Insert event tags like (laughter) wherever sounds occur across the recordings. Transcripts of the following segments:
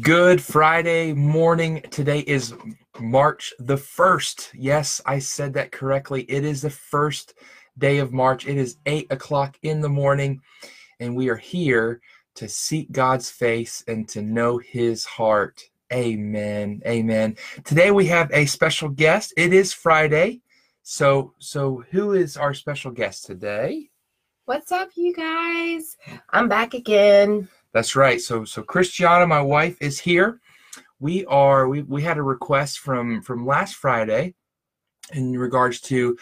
Good Friday morning. Today is March the 1st. Yes, I said that correctly. It is the first day of March. It is 8 o'clock in the morning, and we are here to seek God's face and to know his heart. Amen. Amen. Today we have a special guest. It is Friday. So so who is our special guest today? What's up, you guys? I'm back again. That's right. So so Christiana, my wife, is here. We are we we had a request from from last Friday in regards to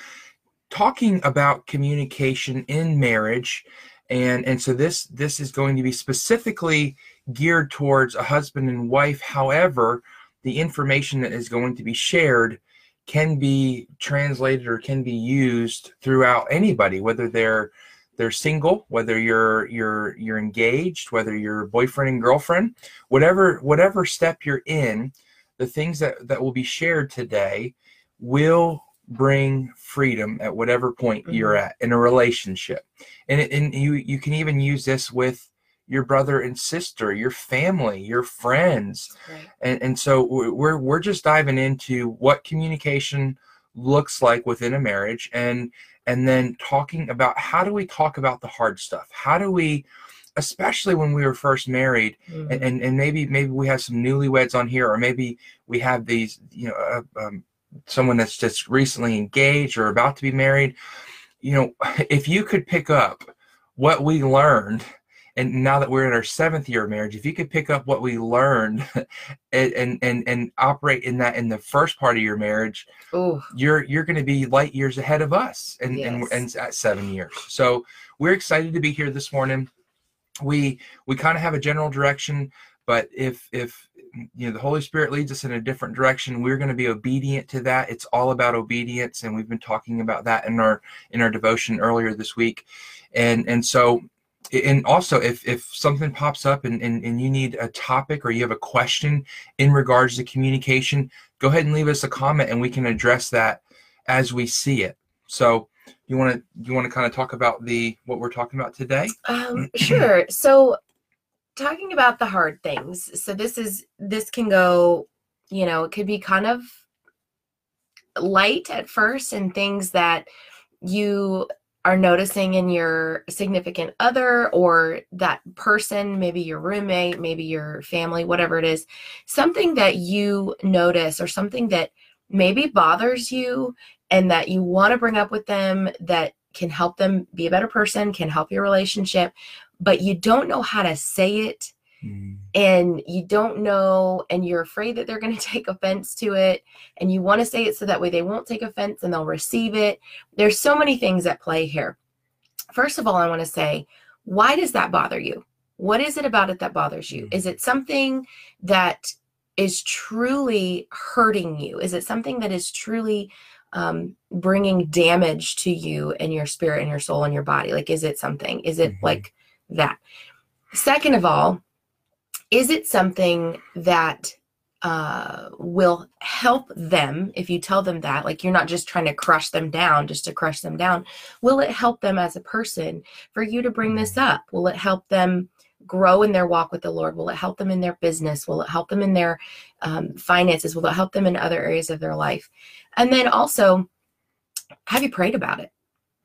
talking about communication in marriage and and so this this is going to be specifically geared towards a husband and wife however the information that is going to be shared can be translated or can be used throughout anybody whether they're they're single whether you're you're you're engaged whether you're boyfriend and girlfriend whatever whatever step you're in the things that that will be shared today will bring freedom at whatever point mm-hmm. you're at in a relationship and and you you can even use this with your brother and sister your family your friends right. and and so we're we're just diving into what communication looks like within a marriage and and then talking about how do we talk about the hard stuff how do we especially when we were first married mm-hmm. and, and, and maybe maybe we have some newlyweds on here or maybe we have these you know uh, um, someone that's just recently engaged or about to be married you know (laughs) if you could pick up what we learned and now that we're in our seventh year of marriage if you could pick up what we learned (laughs) and and and, operate in that in the first part of your marriage Ooh. you're you're going to be light years ahead of us and, yes. and and at seven years so we're excited to be here this morning we we kind of have a general direction but if if you know the holy spirit leads us in a different direction we're going to be obedient to that it's all about obedience and we've been talking about that in our in our devotion earlier this week and and so and also if if something pops up and, and, and you need a topic or you have a question in regards to communication go ahead and leave us a comment and we can address that as we see it. So you want to you want to kind of talk about the what we're talking about today? Um, (clears throat) sure. So talking about the hard things. So this is this can go you know it could be kind of light at first and things that you are noticing in your significant other or that person, maybe your roommate, maybe your family, whatever it is, something that you notice or something that maybe bothers you and that you want to bring up with them that can help them be a better person, can help your relationship, but you don't know how to say it Mm. And you don't know, and you're afraid that they're going (laughs) to take offense to it. And you want to say it so that way they won't take offense and they'll receive it. There's so many things at play here. First of all, I want to say, why does that bother you? What is it about it that bothers you? Mm. Is it something that is truly hurting you? Is it something that is truly um, bringing damage to you and your spirit and your soul and your body? Like, is it something? Is it mm-hmm. like that? Second of all, is it something that uh, will help them if you tell them that like you're not just trying to crush them down just to crush them down will it help them as a person for you to bring this up? Will it help them grow in their walk with the lord? Will it help them in their business? Will it help them in their um, finances? Will it help them in other areas of their life? And then also have you prayed about it?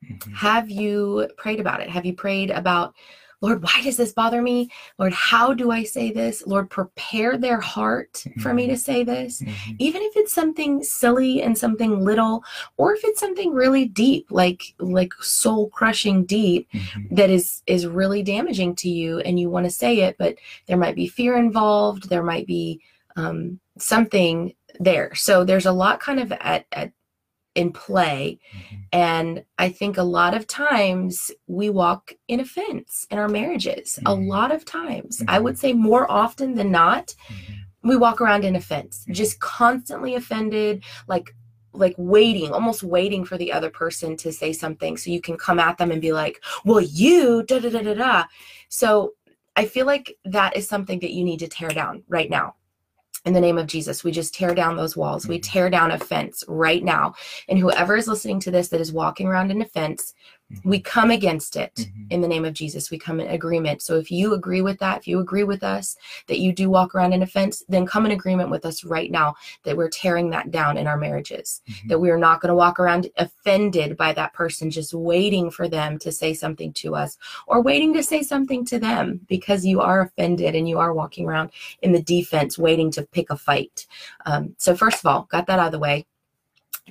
Mm-hmm. have you prayed about it? Have you prayed about Lord, why does this bother me? Lord, how do I say this? Lord, prepare their heart mm-hmm. for me to mm-hmm. say this. Mm-hmm. Even if it's something silly and something little, or if it's something really deep, like like soul crushing deep, mm-hmm. that is is really damaging to you, and you want to say it, but there might be fear involved. There might be um, something there. So there's a lot kind of at, at in play. Mm-hmm. And I think a lot of times we walk in offense in our marriages. Mm-hmm. A lot of times, mm-hmm. I would say more often than not, mm-hmm. we walk around in offense, mm-hmm. just constantly offended, like like waiting, almost waiting for the other person to say something so you can come at them and be like, "Well, you da da da da da." So I feel like that is something that you need to tear down right now in the name of Jesus, we just tear down those walls. We mm-hmm. tear down a fence right now. And whoever is listening to this that is walking around in We come against it Mhm. in the name of Jesus. We come in agreement. So if you agree with that, if you agree with us that you do walk around in offense, then come in agreement with us right now that we're tearing that down in our marriages. Mhm. That we are not going to walk around offended by that person, just waiting for them to say something to us or waiting to say something to them because you are offended and you are walking around in the defense, waiting to pick a fight. Um, so, first of all, got that out of the way.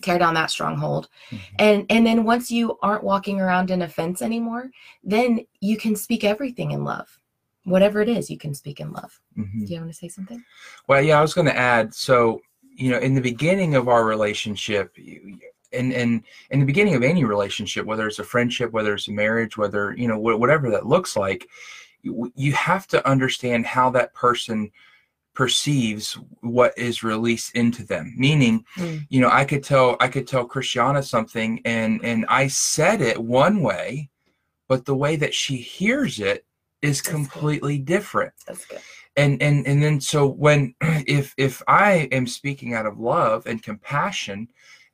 Tear down that stronghold Mhm. and and then once you aren't walking around in offense anymore then you can speak everything in love whatever it is you can speak in love Mhm. do you want to say something Well, yeah, I was going to add. So, you know, in the beginning of our relationship, you- and and in the beginning of any relationship, whether it's a friendship, whether it's a marriage, whether you know wh- whatever that looks like, you, you have to understand how that person perceives what is released into them. Meaning, Mm. you know, I could tell I could tell Christiana something, and and I said it one way, but the way that she hears it is good. completely different that's good and and and then so when (clears throat) if if i am speaking out of love and compassion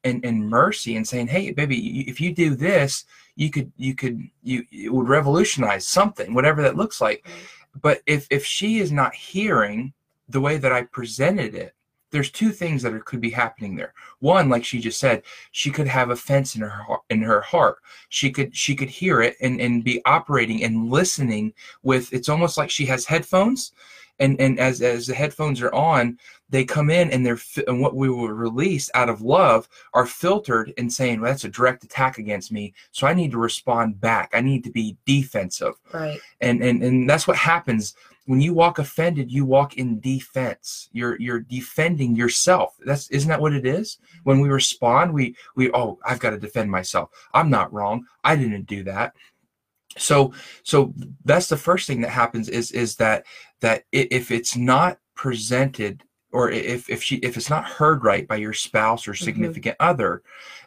and and mercy and saying hey baby if you do this you could you could you it would revolutionize something whatever that looks like but if if she is not hearing the way that i presented it there's two things that are, could be happening there. One like she just said she could have offense in her heart in her heart. She could she could hear it and and be operating and listening with it's almost like she has headphones and and as as the headphones are on they come in and they're and what we will release out of love are filtered and saying well, that's a direct attack against me so i need to respond back. I need to be defensive. Right. And and and that's what happens when you walk offended you walk in defense. You're you're defending yourself. That's isn't that what it is? When we respond we we oh i've got to defend myself. I'm not wrong. I didn't do that. So so that's the first thing that happens is is that that if it's not presented or if if she if it's not heard right by your spouse or mm-hmm. significant other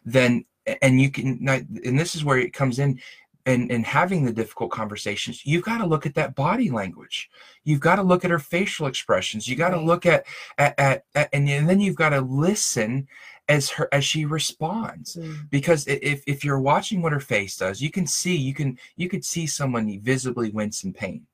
then and you can and this is where it comes in and and having the difficult conversations you've got to look at that body language. You've got to look at her facial expressions. You got to look at at, at, at and, and then you've got to listen as her as she responds. Mm. because if if you're watching what her face does you can see you can you could see someone visibly wince in pain.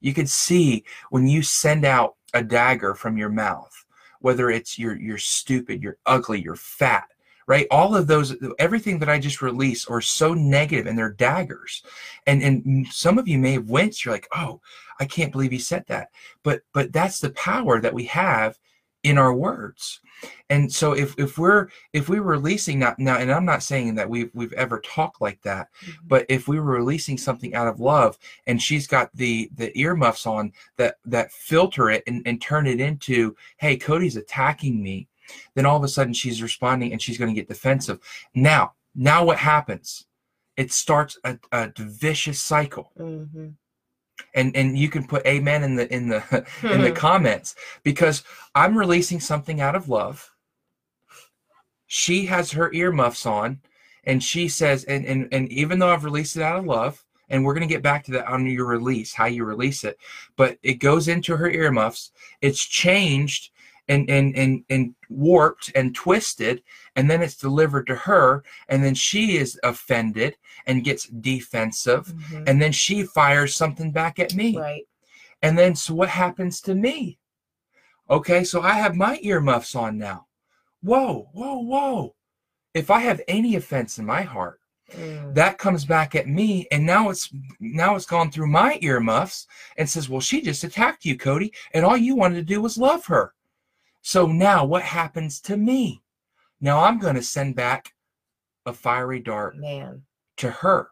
You could see when you send out a dagger from your mouth whether it's you're you're stupid you're ugly you're fat right? All of those everything that i just released are so negative and they're daggers. And and some of you may have winced you're like oh i can't believe he said that. But but that's the power that we have in our words. And so if if we're if we were releasing now now and i'm not saying that we've we've ever talked like that Mhm. but if we were releasing something out of love and she's got the the earmuffs on that that filter it and, and turn it into hey cody's attacking me then all of a sudden she's responding and she's going to get defensive. Now now what happens? It starts a, a vicious cycle. Mhm. and and you can put amen in the in the (laughs) in the (laughs) comments because i'm releasing something out of love. She has her earmuffs on and she says and and, and even though i've released it out of love and we're going to get back to that on your release how you release it but it goes into her earmuffs. It's changed and and and and warped and twisted and then it's delivered to her and then she is offended and gets defensive Mhm. and then she fires something back at me. Right. And then so what happens to me? Okay so i have my earmuffs on now. Whoa whoa whoa. If i have any offense in my heart Mm. that comes back at me and now it's now it's gone through my earmuffs and says well she just attacked you cody and all you wanted to do was love her so now what happens to me? Now i'm going to send back a fiery dart man. to her.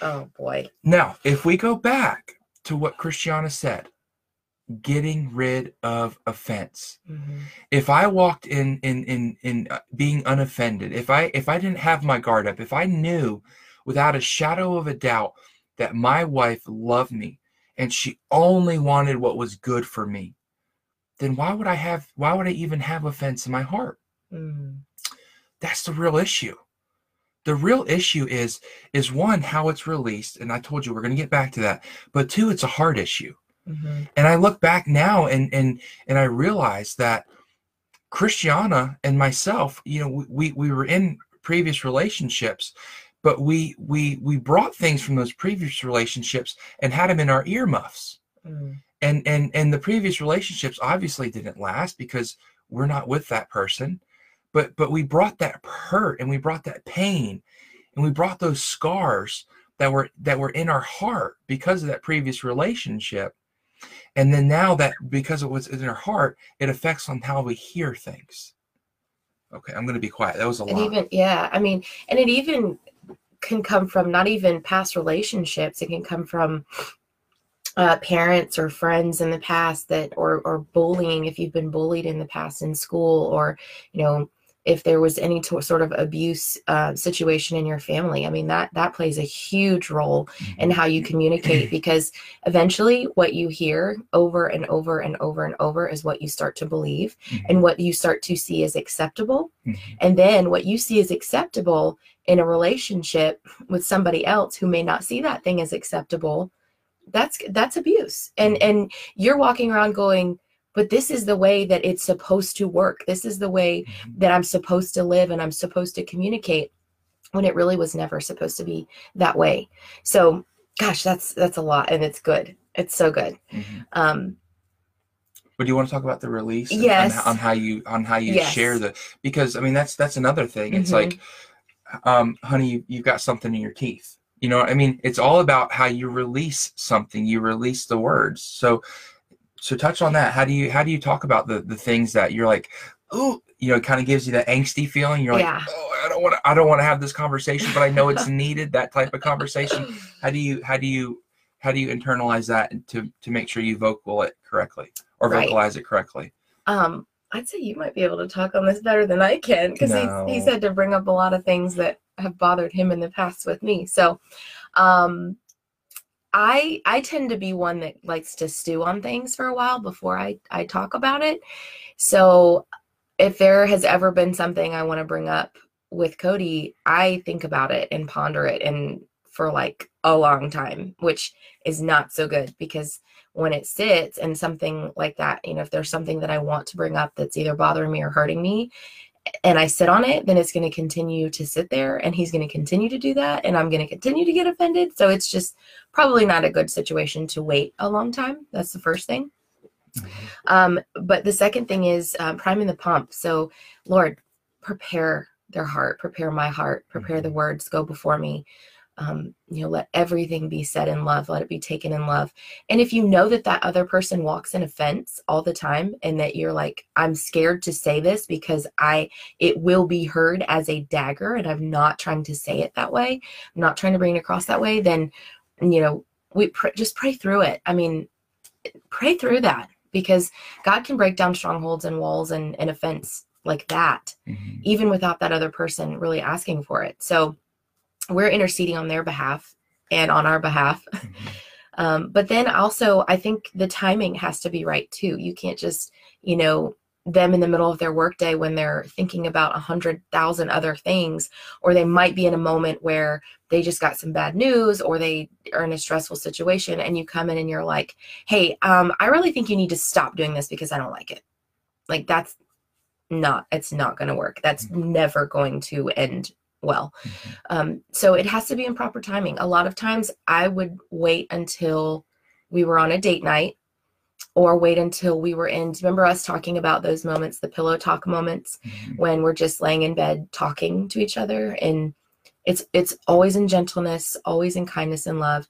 Oh boy. Now if we go back to what christiana said getting rid of offense. Mhm. if i walked in in in in uh, being unoffended if i if i didn't have my guard up if i knew without a shadow of a doubt that my wife loved me and she only wanted what was good for me then why would i have why would i even have offense in my heart Mm. that's the real issue the real issue is is one how it's released and i told you we're going to get back to that but two it's a heart issue Mhm. and i look back now and and and i realize that christiana and myself you know we we were in previous relationships but we we we brought things from those previous relationships and had them in our earmuffs Mm. And and and the previous relationships obviously didn't last because we're not with that person but but we brought that hurt and we brought that pain and we brought those scars that were that were in our heart because of that previous relationship. And then now that because it was in our heart it affects on how we hear things. Okay i'm going to be quiet. That was a lot. even, yeah, I mean, and it even can come from not even past relationships. It can come from uh, parents or friends in the past that, or or bullying if you've been bullied in the past in school, or you know, if there was any to- sort of abuse uh, situation in your family. I mean, that that plays a huge role in how you communicate because eventually, what you hear over and over and over and over is what you start to believe, Mhm. and what you start to see as acceptable. Mhm. And then what you see as acceptable in a relationship with somebody else who may not see that thing as acceptable, that's that's abuse. And and you're walking around going, but this is the way that it's supposed to work. This is the way Mhm. that I'm supposed to live and I'm supposed to communicate when it really was never supposed to be that way. So gosh, that's that's a lot and it's good. It's so good. Mhm. Um But do you want to talk about the release? Yes. how- on how you on how you Yes. share the because I mean that's that's another thing. It's Mhm. like, um, honey, you've got something in your teeth. You know, I mean, it's all about how you release something. You release the words. So, so touch on that. How do you how do you talk about the the things that you're like, oh, you know, it kind of gives you that angsty feeling. You're like, Yeah. oh, I don't want to I don't want to have this conversation, but I know it's needed. That type of conversation. How do you how do you how do you internalize that to to make sure you vocal it correctly or Right. vocalize it correctly? Um, I'd say you might be able to talk on this better than I can because No. he's, he's had to bring up a lot of things that have bothered him in the past with me. So, um, I I tend to be one that likes to stew on things for a while before I I talk about it. So, if there has ever been something I want to bring up with Cody, I think about it and ponder it and for like a long time, which is not so good because when it sits and something like that, you know, if there's something that I want to bring up that's either bothering me or hurting me, and I sit on it, then it's going to continue to sit there and he's going to continue to do that and I'm going to continue to get offended. So it's just probably not a good situation to wait a long time. That's the first thing. Um, but the second thing is um, priming the pump. So, Lord, prepare their heart, prepare my heart, prepare the words, go before me. Um, you know, let everything be said in love, let it be taken in love. And if you know that that other person walks in offense all the time and that you're like, I'm scared to say this because I, it will be heard as a dagger and I'm not trying to say it that way, I'm not trying to bring it across that way, then, you know, we pr- just pray through it. I mean, pray through that because God can break down strongholds and walls and, and offense like that, Mhm. even without that other person really asking for it. So we're interceding on their behalf and on our behalf. (laughs) Mhm. Um, but then also, I think the timing has to be right too. You can't just, you know, them in the middle of their workday when they're thinking about a hundred thousand other things, or they might be in a moment where they just got some bad news or they are in a stressful situation, and you come in and you're like, "Hey, um, I really think you need to stop doing this because I don't like it." Like that's not. It's not going to work. That's never going to end well. Mhm. Um, so it has to be in proper timing. A lot of times I would wait until we were on a date night or wait until we were in. Remember us talking about those moments, the pillow talk moments Mhm. when we're just laying in bed talking to each other and it's it's always in gentleness, always in kindness and love.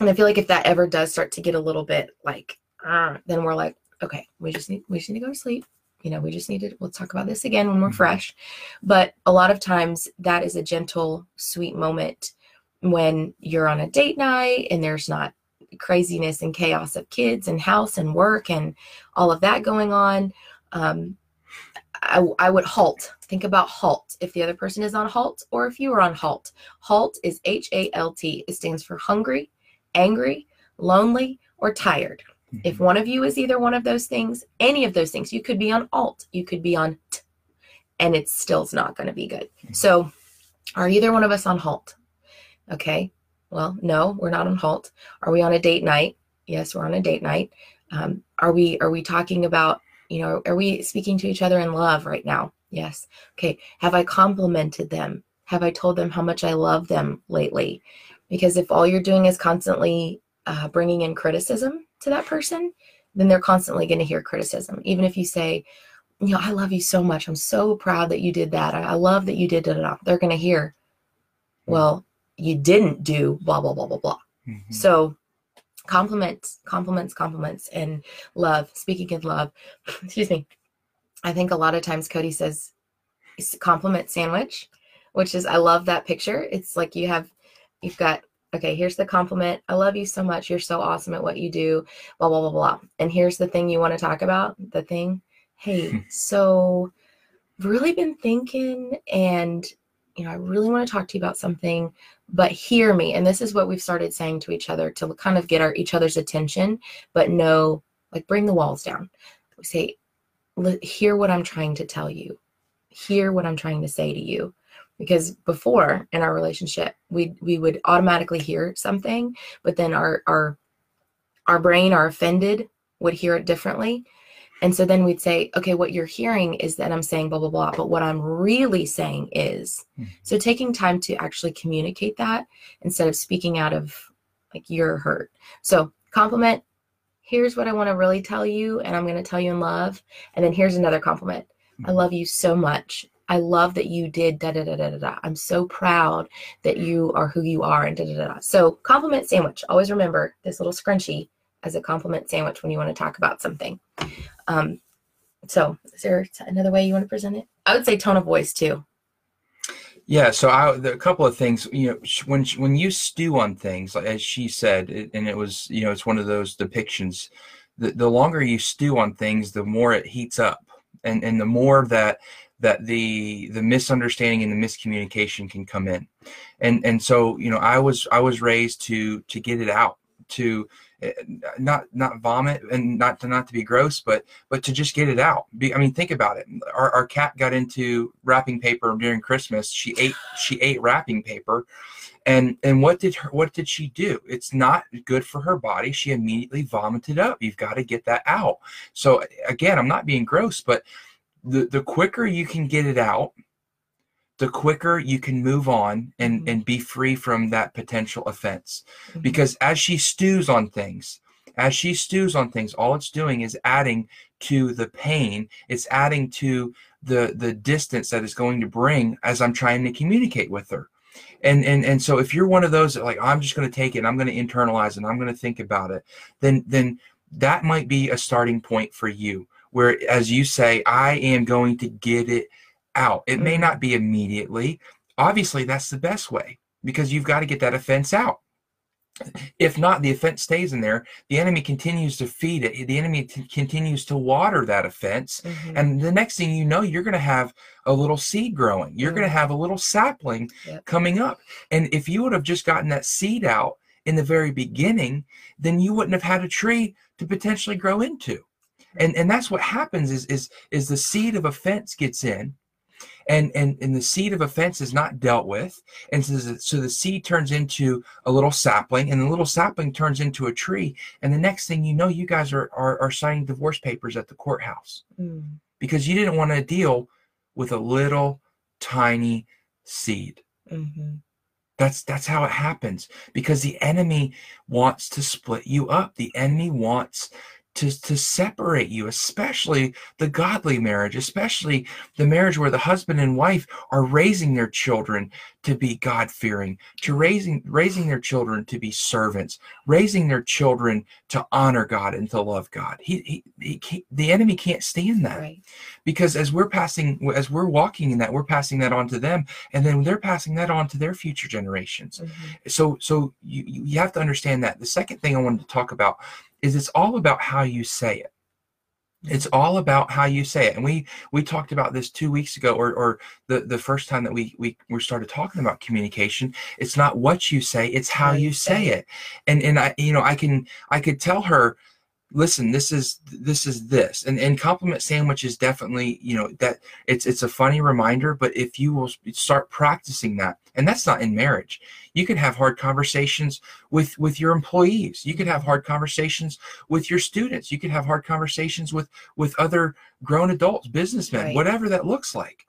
And I feel like if that ever does start to get a little bit like ah, then we're like, okay, we just need we just need to go to sleep. You know, we just need to we'll talk about this again when we're Mhm. fresh. But a lot of times that is a gentle, sweet moment when you're on a date night and there's not craziness and chaos of kids and house and work and all of that going on. Um, I, I would halt. Think about halt. If the other person is on halt or if you are on halt. Halt is H A L T. It stands for hungry, angry, lonely, or tired. If one of you is either one of those things, any of those things, you could be on alt, you could be on t, and it still's not going to be good. So, are either one of us on halt? Okay. Well, no, we're not on halt. Are we on a date night? Yes, we're on a date night. Um, are we are we talking about you know are we speaking to each other in love right now? Yes. Okay. Have I complimented them? have I told them how much I love them lately? Because if all you're doing is constantly uh, bringing in criticism to that person, then they're constantly going to hear criticism. Even if you say, you know, I love you so much. I'm so proud that you did that. I, I love that you did that. They're going to hear, well, you didn't do blah, blah, blah, blah, blah. Mm-hmm. So compliments, compliments, compliments, and love. Speaking of love, (sniffs) excuse me. I think a lot of times Cody says compliment sandwich, which is I love that picture. It's like you have you've got okay, here's the compliment. I love you so much. You're so awesome at what you do. Blah blah blah blah. And here's the thing you want to talk about. The thing. Hey, (laughs) so really been thinking and you know, I really want to talk to you about something, but hear me. And this is what we've started saying to each other to kind of get our each other's attention, but no, like bring the walls down. We say, hear what I'm trying to tell you. Hear what I'm trying to say to you. Because before in our relationship, we we would automatically hear something, but then our our our brain, our offended, would hear it differently. And so then we'd say, okay, what you're hearing is that I'm saying blah, blah, blah. But what I'm really saying is, mm-hmm. so taking time to actually communicate that instead of speaking out of like you're hurt. So compliment, here's what I want to really tell you, and I'm going to tell you in love. And then here's another compliment. I mm-hmm. love you so much. I love that you did da da da da da. I'm so proud that you are who you are and da da da. So compliment sandwich. Always remember this little scrunchie as a compliment sandwich when you want to talk about something. Um, so, is there another way you want to present it? I would say tone of voice too. Yeah, so I, a couple of things. You know, when when you stew on things, as she said, and it was, you know, it's one of those depictions. The, the longer you stew on things, the more it heats up, and and the more that that the the misunderstanding and the miscommunication can come in, and and so you know, I was I was raised to to get it out, to Eh, not not vomit and not to not to be gross but but to just get it out. Be, i mean think about it. Our, our cat got into wrapping paper during christmas. She ate she ate wrapping paper. And and what did her what did she do? It's not good for her body. She immediately vomited up. You've got to get that out. So again i'm not being gross but the the quicker you can get it out the quicker you can move on and mm-hmm. and be free from that potential offense mm-hmm. because as she stews on things as she stews on things all it's doing is adding to the pain it's adding to the the distance that it's going to bring as i'm trying to communicate with her and and and so if you're one of those that like i'm just going to take it i'm going to internalize and i'm going to think about it then then that might be a starting point for you where as you say i am going to get it out. It may mm-hmm. not be immediately. Obviously, that's the best way because you've got to get that offense out. If not, the offense stays in there. The enemy continues to feed it. The enemy t- continues to water that offense. Mm-hmm. And the next thing you know, you're going to have a little seed growing. You're mm-hmm. going to have a little sapling yep. coming up. And if you would have just gotten that seed out in the very beginning, then you wouldn't have had a tree to potentially grow into. And, and that's what happens is, is, is the seed of offense gets in and and and the seed of offense is not dealt with and so the, so the seed turns into a little sapling and the little sapling turns into a tree and the next thing you know you guys are are, are signing divorce papers at the courthouse mm. because you didn't want to deal with a little tiny seed mm-hmm. that's that's how it happens because the enemy wants to split you up the enemy wants to, to separate you, especially the godly marriage, especially the marriage where the husband and wife are raising their children to be God fearing, to raising raising their children to be servants, raising their children to honor God and to love God. He, he, he the enemy can't stand that right. because as we're passing, as we're walking in that, we're passing that on to them, and then they're passing that on to their future generations. Mm-hmm. So, so you you have to understand that. The second thing I wanted to talk about is it's all about how you say it. It's all about how you say it. And we we talked about this two weeks ago or or the the first time that we we, we started talking about communication. It's not what you say it's how you say it. And and i you know i can i could tell her listen this is this is this. And and compliment sandwich is definitely you know that it's it's a funny reminder but if you will start practicing that and that's not in marriage. You can have hard conversations with with your employees. You can have hard conversations with your students. You can have hard conversations with with other grown adults businessmen right. whatever that looks like.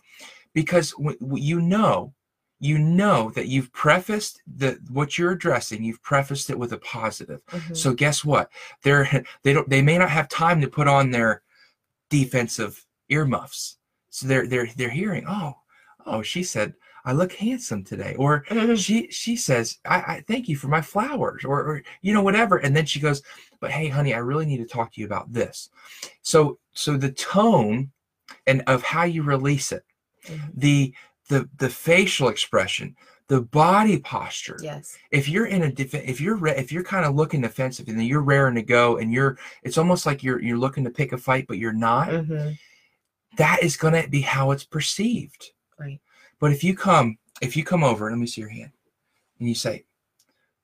Because w- you know you know that you've prefaced the what you're addressing you've prefaced it with a positive Mhm. so guess what they're (laughs) they don't they may not have time to put on their defensive earmuffs so they're they're they're hearing oh oh she said i look handsome today or Mhm. she she says I, I thank you for my flowers or, or you know whatever and then she goes but hey honey i really need to talk to you about this so so the tone and of how you release it Mhm. the the the facial expression the body posture. Yes. if you're in a def- if you're re- if you're kind of looking defensive and then you're raring to go and you're it's almost like you're you're looking to pick a fight but you're not hmm that is going to be how it's perceived. Right. but if you come if you come over let me see your hand and you say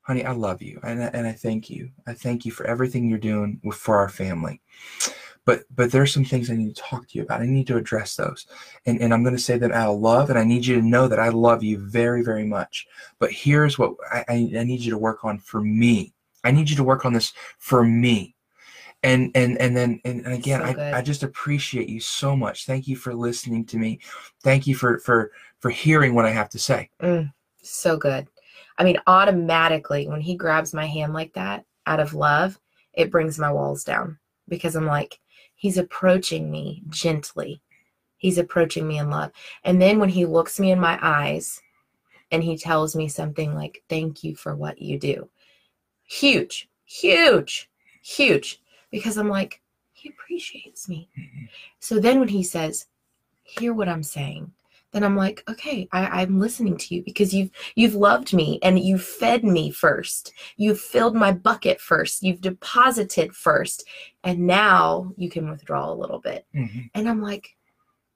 honey i love you and I, and I thank you. I thank you for everything you're doing with, for our family but but there's some things i need to talk to you about. I need to address those. And, and i'm going to say them out of love and i need you to know that i love you very very much. But here's what i, I, need you to work on for me. I need you to work on this for me. And and and then and, and again So I. I just appreciate you so much. Thank you for listening to me. Thank you for for for hearing what i have to say. Mm, so good. I mean, automatically, when he grabs my hand like that out of love, it brings my walls down. Because I'm like, he's approaching me gently. He's approaching me in love. And then when he looks me in my eyes and he tells me something like, thank you for what you do, huge, huge, huge, because I'm like, he appreciates me. Mhm. So then when he says, hear what I'm saying, then I'm like, okay, I, I'm listening to you because you've you've loved me and you've fed me first. You've filled my bucket first. You've deposited first. And now you can withdraw a little bit. Mhm. And I'm like,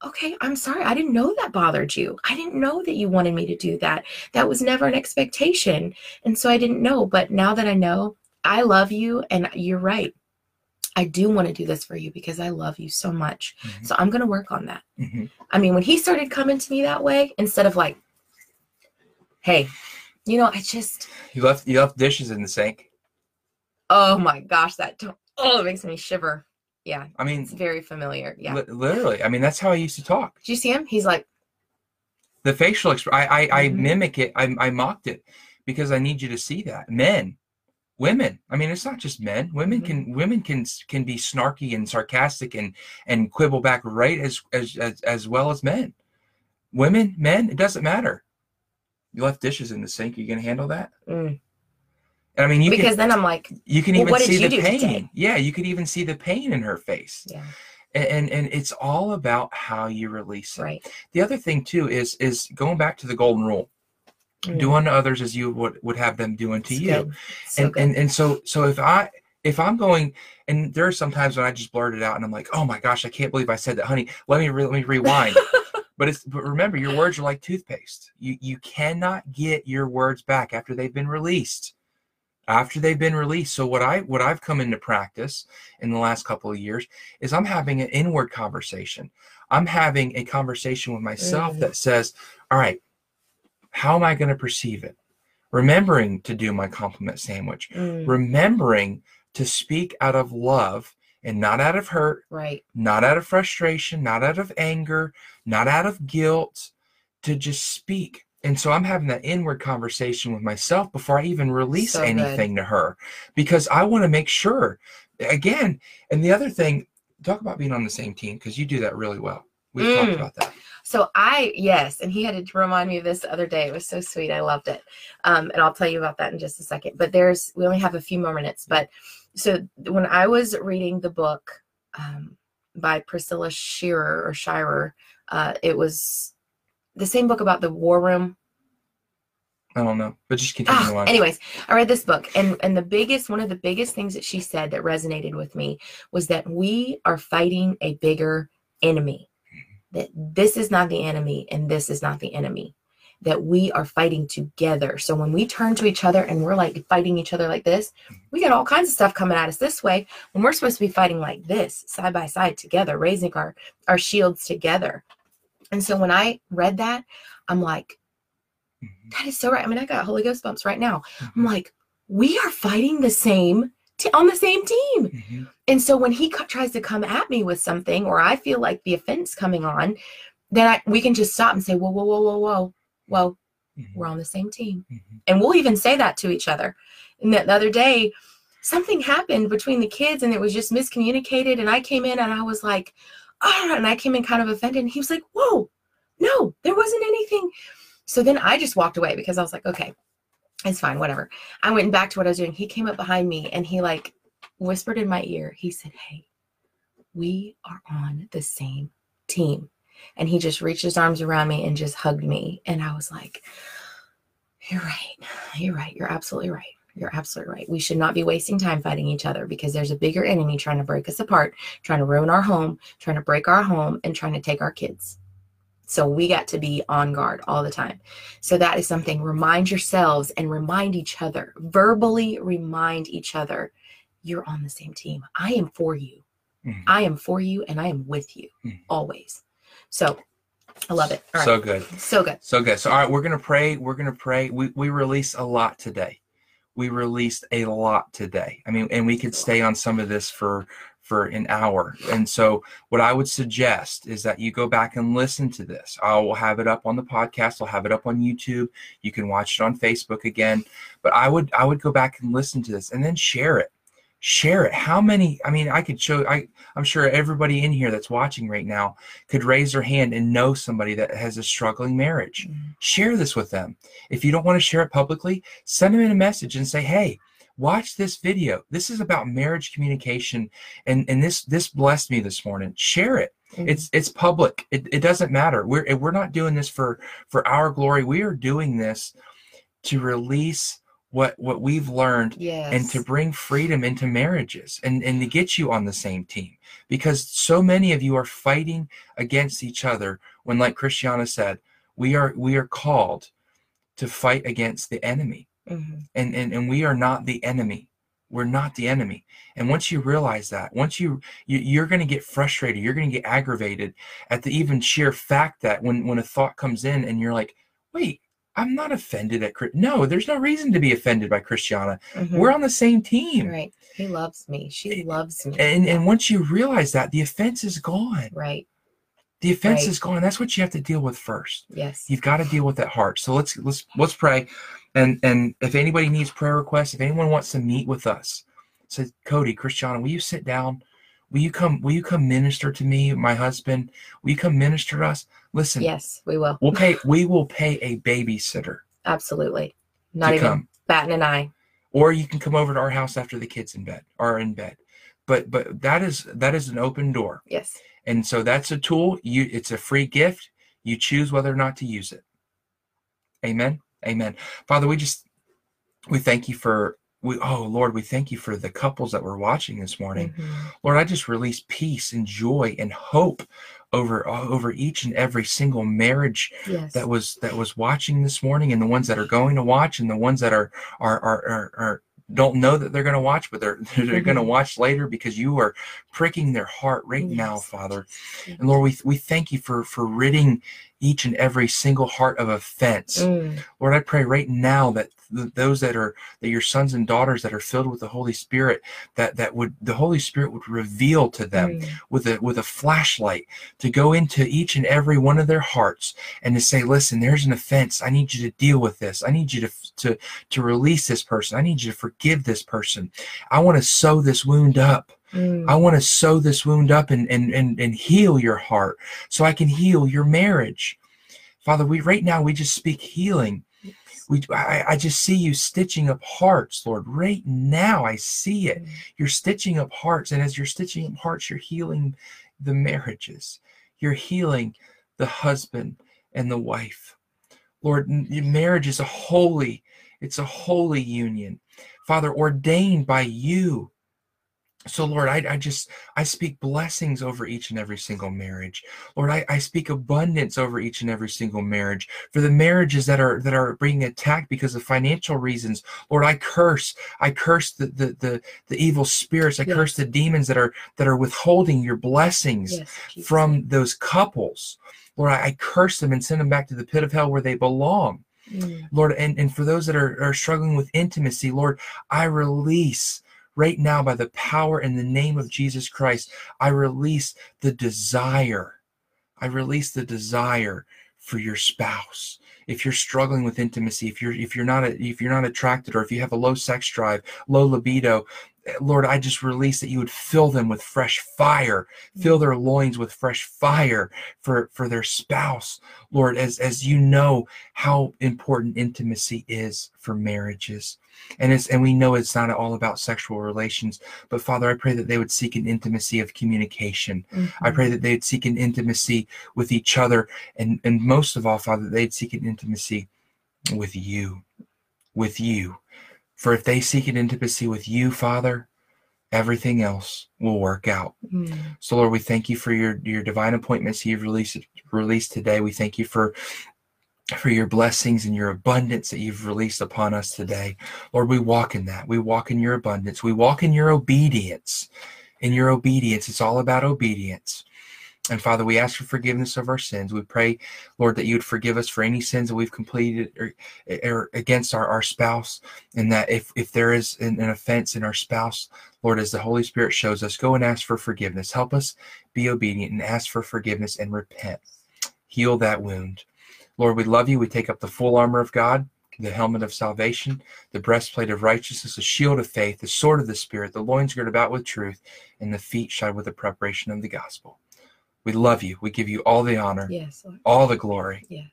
okay, I'm sorry. I didn't know that bothered you. I didn't know that you wanted me to do that. That was never an expectation. And so I didn't know. But now that I know, I love you and you're right. I do want to do this for you because I love you so much. Mhm. So I'm going to work on that. Mhm. I mean, when he started coming to me that way, instead of like, hey, you know, I just, you left you left dishes in the sink oh my gosh, that, oh, it makes me shiver. Yeah, i mean it's very familiar. Yeah. li- literally i mean that's how i used to talk Did you see him? He's like, the facial exp- I I, I Mhm. mimic it. I, I mocked it because I need you to see that men, women. I mean, it's not just men. Women Mhm. can women can can be snarky and sarcastic and and quibble back right as as as, as well as men. Women, men, it doesn't matter. You left dishes in the sink. You gonna handle that? mm. And I mean, you because can then I'm like, you can well, even what did see you the do pain. today? Yeah, you could even see the pain in her face. yeah, And, and and it's all about how you release it. right. The other thing too is is going back to the golden rule. Mm. do unto others as you would, would have them do unto It's you. So and, good. and and so so if i if i'm going and there are some times when i just blurt it out and i'm like oh my gosh i can't believe i said that honey let me re- let me rewind (laughs) but it's but remember your words are like toothpaste you you cannot get your words back after they've been released after they've been released so what i what i've come into practice in the last couple of years is i'm having an inward conversation i'm having a conversation with myself Mhm. that says all right how am i going to perceive it remembering to do my compliment sandwich Mm, remembering to speak out of love and not out of hurt right. not out of frustration, not out of anger, not out of guilt, to just speak. And so I'm having that inward conversation with myself before I even release So good. anything to her because I want to make sure. Again, and the other thing, talk about being on the same team because you do that really well. We've talked Mm. about that. So I yes, and he had to remind me of this the other day. It was so sweet. I loved it. Um, and I'll tell you about that in just a second. But there's we only have a few more minutes. But so when I was reading the book um, by Priscilla Shearer or Shirer, uh, it was the same book about the war room. I don't know, but just continue Ah, on. anyways, I read this book, and and the biggest one of the biggest things that she said that resonated with me was that we are fighting a bigger enemy. That this is not the enemy, and this is not the enemy. That we are fighting together. So when we turn to each other and we're like fighting each other like this, we got all kinds of stuff coming at us this way. When we're supposed to be fighting like this, side by side together, raising our our shields together. And so when I read that, I'm like, Mhm, that is so right. I mean, I got Holy Ghost bumps right now. I'm mhm, like, we are fighting the same t- on the same team. mhm. And so when he co- tries to come at me with something, or I feel like the offense coming on, then I, we can just stop and say, whoa, whoa, whoa, whoa, whoa, whoa. Mhm. we're on the same team. Mhm. And we'll even say that to each other. And the, the other day, something happened between the kids and it was just miscommunicated. And I came in and I was like, ah, and I came in kind of offended. And he was like, whoa, no, there wasn't anything. So then I just walked away because I was like, okay, it's fine, whatever. I went back to what I was doing. He came up behind me and he like whispered in my ear. He said, hey, we are on the same team. And he just reached his arms around me and just hugged me. And I was like, you're right. You're right. You're absolutely right. You're absolutely right. We should not be wasting time fighting each other because there's a bigger enemy trying to break us apart, trying to ruin our home, trying to break our home, and trying to take our kids. So we got to be on guard all the time. So that is something. Remind yourselves and remind each other, verbally remind each other, you're on the same team. I am for you. Mhm. I am for you and I am with you Mhm. always. So I love it. All right. So good. so good. So good. So all right, we're gonna pray. We're gonna pray. We we release a lot today. We released a lot today. I mean, and we could stay on some of this for for an hour. And so what I would suggest is that you go back and listen to this. I will have it up on the podcast. I'll have it up on YouTube. You can watch it on Facebook again. But I would I would go back and listen to this and then share it. Share it. How many? I mean, I could show. I I'm sure everybody in here that's watching right now could raise their hand and know somebody that has a struggling marriage mm-hmm. share this with them. If you don't want to share it publicly, send them in a message and say, "Hey, watch this video. This is about marriage communication, and and this this blessed me this morning. Share it. Mhm. It's it's public. It, it doesn't matter. We're we're not doing this for for our glory. We are doing this to release what what we've learned yes. and to bring freedom into marriages and, and to get you on the same team because so many of you are fighting against each other when like christiana said we are we are called to fight against the enemy Mhm. and and, and we are not the enemy we're not the enemy and once you realize that once you, you you're going to get frustrated you're going to get aggravated at the even sheer fact that when when a thought comes in and you're like wait i'm not offended at Chris. no there's no reason to be offended by christiana Mhm. we're on the same team right. He loves me. She loves me. and and once you realize that the offense is gone right. The offense Right. is gone that's what you have to deal with first Yes. you've got to deal with that heart so let's let's let's pray and and if anybody needs prayer requests if anyone wants to meet with us say cody christiana will you sit down will you come will you come minister to me my husband will you come minister to us listen yes, we will. we'll pay (laughs) we will pay a babysitter Absolutely. Not even come batting an eye. or you can come over to our house after the kids in bed are in bed but but that is that is an open door Yes. And so that's a tool. You it's a free gift. You choose whether or not to use it. Amen? Amen. Father we just we thank you for we oh lord we thank you for the couples that we're watching this morning. Mhm. lord i just release peace and joy and hope over over each and every single marriage Yes. that was that was watching this morning and the ones that are going to watch and the ones that are are are are, are don't know that they're going to watch but they're (laughs) they're going to mm-hmm. watch later because you are pricking their heart right now father. Yes. and lord we we thank you for for ridding each and every single heart of offense. Mm. lord i pray right now that th- those that are that your sons and daughters that are filled with the holy spirit that that would the holy spirit would reveal to them Mm. with a with a flashlight to go into each and every one of their hearts and to say listen there's an offense. I need you to deal with this. I need you to to to release this person. I need you to forgive this person. I want to sew this wound up Mm. i want to sew this wound up and and and, and heal your heart so i can heal your marriage. Father we right now we just speak healing. Yes. we I, I just see you stitching up hearts lord. Right now i see it. Mm. you're stitching up hearts and as you're stitching up hearts you're healing the marriages. You're healing the husband and the wife. Lord marriage is a holy it's a holy union. Father ordained by you so lord I, I just i speak blessings over each and every single marriage. Lord I, I speak abundance over each and every single marriage for the marriages that are that are being attacked because of financial reasons. Lord i curse i curse the the the, the evil spirits. I curse the demons that are that are withholding your blessings Yes. From those couples. Lord I, I curse them and send them back to the pit of hell where they belong. Mm. Lord, and, and for those that are, are struggling with intimacy, Lord, I release right now by the power in the name of Jesus Christ, I release the desire. I release the desire for your spouse if you're struggling with intimacy if you're if you're not if you're not attracted or if you have a low sex drive low libido lord i just release that you would fill them with fresh fire. Mm. Fill their loins with fresh fire for for their spouse. Lord as as you know how important intimacy is for marriages. And it's and we know it's not all about sexual relations but father i pray that they would seek an intimacy of communication. I mm-hmm. pray that they'd seek an intimacy with each other, and and most of all, Father, they'd seek an intimacy with you, with you. For if they seek an intimacy with you, Father, everything else will work out. Mhm. So, Lord, we thank you for your your divine appointments you've released released today. We thank you for for your blessings and your abundance that you've released upon us today. Lord, we walk in that. We walk in your abundance. We walk in your obedience. In your obedience, it's all about obedience. And Father, we ask for forgiveness of our sins. We pray, Lord, that you would forgive us for any sins that we've completed or, or against our, our spouse. And that if, if there is an, an offense in our spouse, Lord, as the Holy Spirit shows us, go and ask for forgiveness. Help us be obedient and ask for forgiveness and repent. Heal that wound. Lord, we love you. We take up the full armor of God, the helmet of salvation, the breastplate of righteousness, the shield of faith, the sword of the Spirit, the loins girded about with truth, and the feet shod with the preparation of the gospel. We love you. We give you all the honor, Yes, Lord. all the glory. Yes.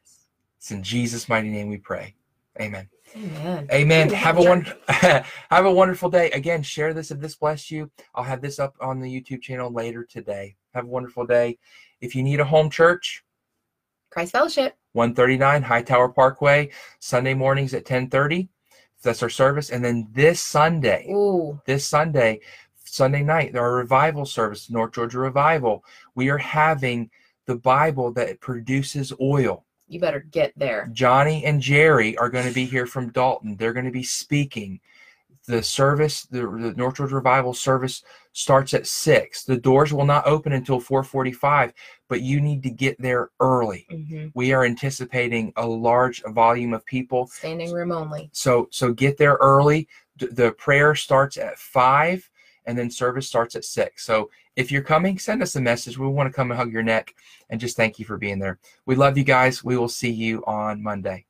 It's in Jesus' mighty name we pray. Amen. Amen. Amen. Have a one (laughs) have a wonderful day. Again, share this if this blessed you. I'll have this up on the YouTube channel later today. Have a wonderful day. If you need a home church, Christ Fellowship. 139 Hightower Parkway, Sunday mornings at 10:30. That's our service. And then this Sunday, Ooh. this Sunday, Sunday night, our revival service, North Georgia Revival. We are having the Bible that produces oil. You better get there. Johnny and Jerry are going to be here from Dalton. They're going to be speaking. The service, the, the North Georgia Revival service starts at six. The doors will not open until 445, but you need to get there early. hmm We are anticipating a large volume of people. Standing room only. So so get there early. The prayer starts at five, and then service starts at six. So if you're coming, send us a message. We want to come and hug your neck and just thank you for being there. We love you guys. We will see you on Monday.